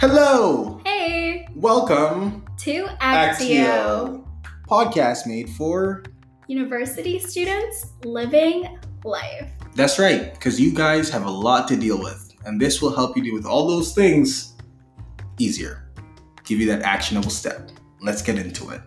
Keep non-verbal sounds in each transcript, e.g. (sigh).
Hello! Hey! Welcome to Actio, podcast made for. University students living life. That's right, because you guys have a lot to deal with, and this will help you deal with all those things easier. Give you that actionable step. Let's get into it.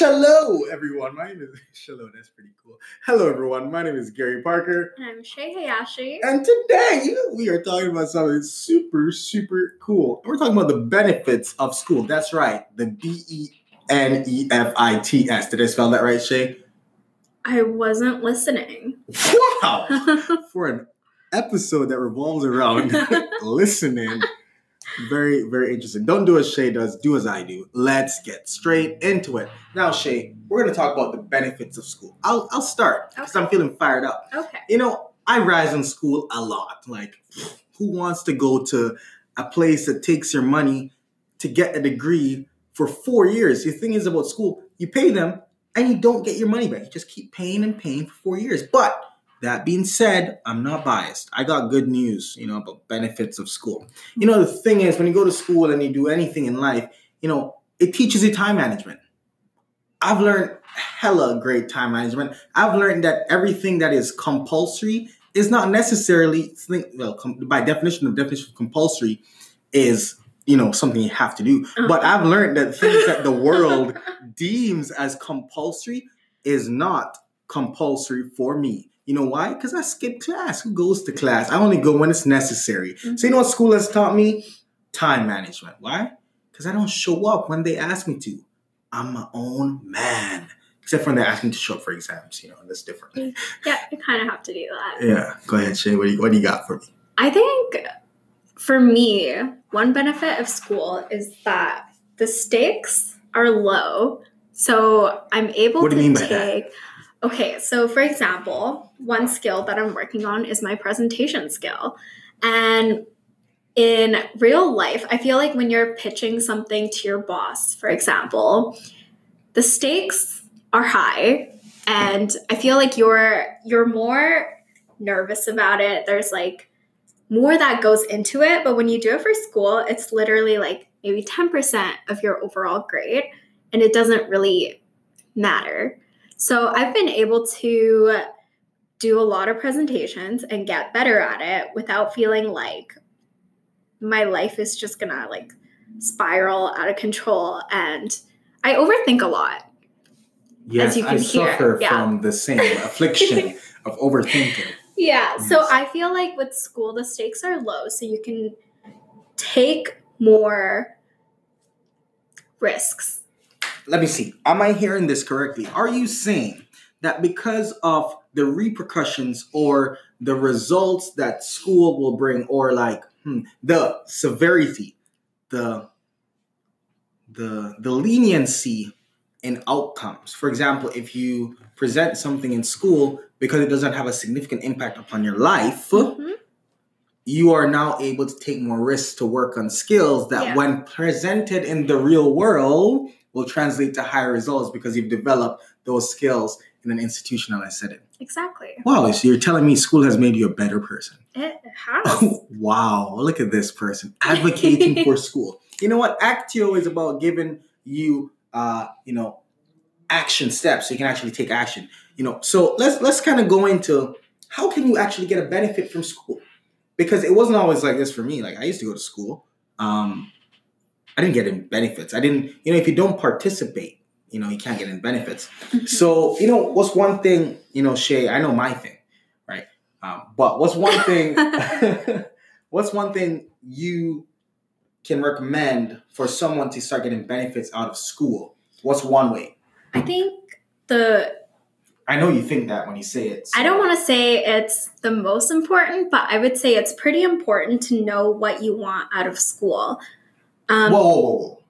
Hello, everyone. My name is (laughs) Hello. That's pretty cool. Hello, everyone. My name is Gary Parker, And I'm Shay Hayashi. and today we are talking about something super, super cool. We're talking about the benefits of school. That's right, the B E N E F I T S. Did I spell that right, Shay? I wasn't listening. Wow! (laughs) For an episode that revolves around (laughs) listening. Very, very interesting. Don't do as Shay does, do as I do. Let's get straight into it. Now, Shay, we're going to talk about the benefits of school. I'll, I'll start because Okay. I'm feeling fired up. okay. You know, I rise in school a lot. Like, who wants to go to a place that takes your money to get a degree for four years? The thing is about school, you pay them and you don't get your money back. You just keep paying and paying for four years. But that being said, I'm not biased. I got good news, you know, about benefits of school. You know, the thing is, when you go to school and you do anything in life, you know, it teaches you time management. I've learned hella great time management. I've learned that everything that is compulsory is not necessarily, well, com- by definition of definition of compulsory, is you know something you have to do. Uh-huh. But I've learned that things that the world (laughs) deems as compulsory is not compulsory for me. You know why? Because I skip class. Who goes to class? I only go when it's necessary. So you know what school has taught me? Time management. Why? Because I don't show up when they ask me to. I'm my own man. Except when they ask me to show up for exams. You know, that's different. Mm, yeah, you kind of have to do that. Yeah. Go ahead, Shay. What do you, what do you got for me? I think for me, one benefit of school is that the stakes are low. So I'm able What do to you mean by that? Okay, so for example, one skill that I'm working on is my presentation skill. And in real life, I feel like when you're pitching something to your boss, for example, the stakes are high and I feel like you're you're more nervous about it. There's like more that goes into it, but when you do it for school, it's literally like maybe 10% of your overall grade and it doesn't really matter. So I've been able to do a lot of presentations and get better at it without feeling like my life is just gonna like spiral out of control and I overthink a lot. Yes, you I can hear, suffer yeah. from the same affliction (laughs) of overthinking. Yeah, so I feel like with school the stakes are low so you can take more risks. Let me see. Am I hearing this correctly? Are you saying that because of the repercussions or the results that school will bring, or like hmm, the severity, the the the leniency in outcomes? For example, if you present something in school because it doesn't have a significant impact upon your life, Mhm. you are now able to take more risks to work on skills that Yeah. when presented in the real world will translate to higher results because you've developed those skills in an institutionalized setting. Exactly. Wow, so you're telling me school has made you a better person. It (laughs) has. Oh, wow, look at this person advocating for (laughs) school. You know what? Actio is about giving you uh, you know, action steps so you can actually take action. You know, so let's let's kind of go into how can you actually get a benefit from school? Because it wasn't always like this for me. Like I used to go to school. Um, I didn't get any benefits. I didn't, you know, if you don't participate, you know, you can't get any benefits. So, you know, what's one thing, you know, Shay, I know my thing, right? Um, but what's one thing, (laughs) (laughs) what's one thing you can recommend for someone to start getting benefits out of school? What's one way? I think the I know you think that when you say it. so- I don't want to say it's the most important, but I would say it's pretty important to know what you want out of school. Um, Whoa, whoa, whoa, whoa.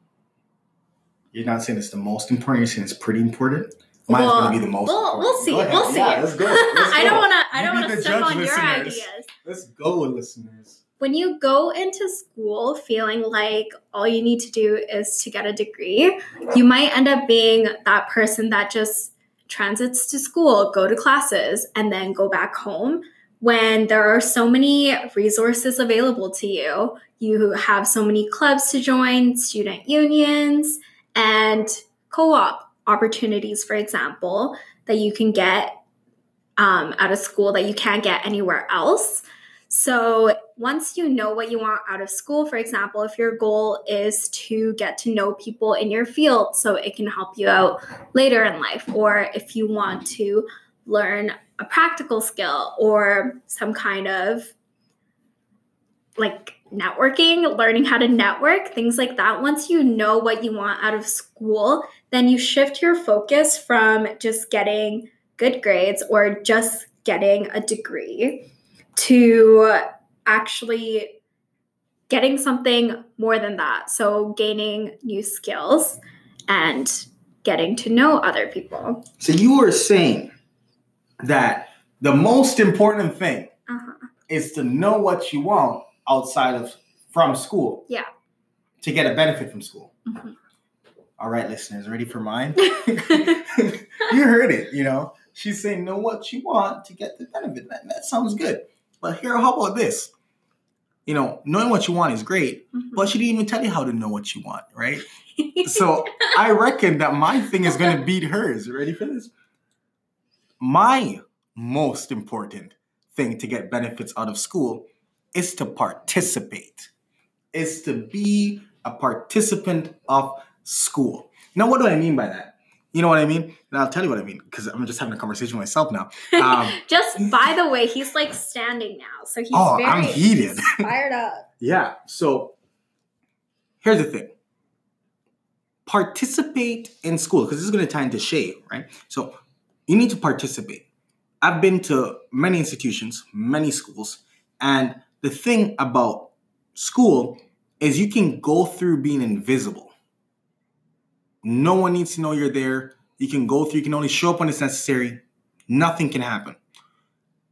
You're not saying it's the most important. You're saying it's pretty important. Mine's Well, gonna be the most. we'll- important. we'll see, we'll see. Yeah, let's go. Let's I go. don't want to. I don't want to step on your listeners. ideas. Let's go, listeners. When you go into school feeling like all you need to do is to get a degree, you might end up being that person that just transits to school, go to classes, and then go back home. When there are so many resources available to you. You have so many clubs to join, student unions, and co op opportunities, for example, that you can get um, out of school that you can't get anywhere else. So, once you know what you want out of school, for example, if your goal is to get to know people in your field so it can help you out later in life, or if you want to learn a practical skill or some kind of like networking, learning how to network, things like that. Once you know what you want out of school, then you shift your focus from just getting good grades or just getting a degree to actually getting something more than that. So, gaining new skills and getting to know other people. So, you were saying that the most important thing Uh-huh. is to know what you want outside of from school. Yeah. To get a benefit from school. Mhm. All right, listeners, ready for mine? (laughs) (laughs) you heard it, you know. She's saying know what you want to get the benefit. That, that sounds good. But here, how about this? You know, knowing what you want is great, Mhm. but she didn't even tell you how to know what you want, right? So I reckon that my thing is going to beat hers. Ready for this? My most important thing to get benefits out of school is to participate, is to be a participant of school. Now, what do I mean by that? You know what I mean? And I'll tell you what I mean because I'm just having a conversation with myself now. Um, (laughs) Just by the way, he's like standing now, so he's Oh, very I'm heated. (laughs) fired up. Yeah. So here's the thing. Participate in school because this is going to tie into Shay, right? So you need to participate. I've been to many institutions, many schools, and the thing about school is you can go through being invisible. No one needs to know you're there. You can go through, you can only show up when it's necessary. Nothing can happen.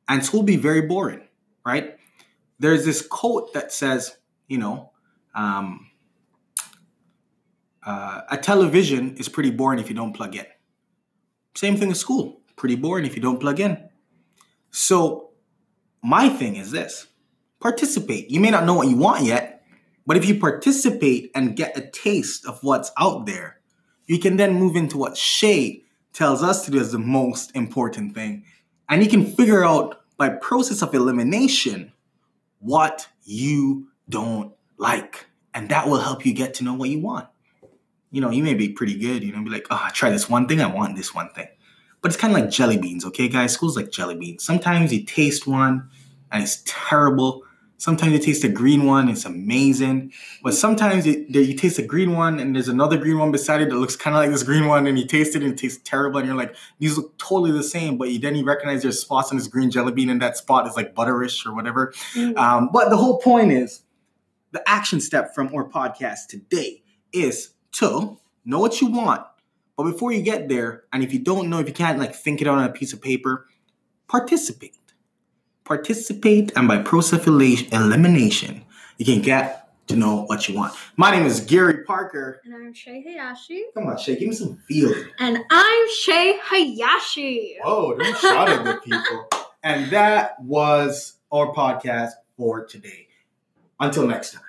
And school be very boring, right? there's this quote that says, you know, um, uh, a television is pretty boring if you don't plug in. Same thing with school, pretty boring if you don't plug in. So, my thing is this participate. You may not know what you want yet, but if you participate and get a taste of what's out there, you can then move into what Shay tells us to do as the most important thing. And you can figure out by process of elimination what you don't like. And that will help you get to know what you want. You know, you may be pretty good, you know, be like, oh, I try this one thing, I want this one thing. But it's kind of like jelly beans, okay, guys? School's like jelly beans. Sometimes you taste one and it's terrible. Sometimes you taste a green one, it's amazing. But sometimes you, you taste a green one and there's another green one beside it that looks kind of like this green one and you taste it and it tastes terrible and you're like, these look totally the same, but you then you recognize there's spots on this green jelly bean and that spot is like butterish or whatever. Mm. Um, but the whole point is the action step from our podcast today is to know what you want. But before you get there, and if you don't know, if you can't like think it out on a piece of paper, participate. Participate, and by process elimination, you can get to know what you want. My name is Gary Parker. And I'm Shay Hayashi. Come on, Shay, give me some feeling. And I'm Shay Hayashi. Oh, don't shout at the people. And that was our podcast for today. Until next time.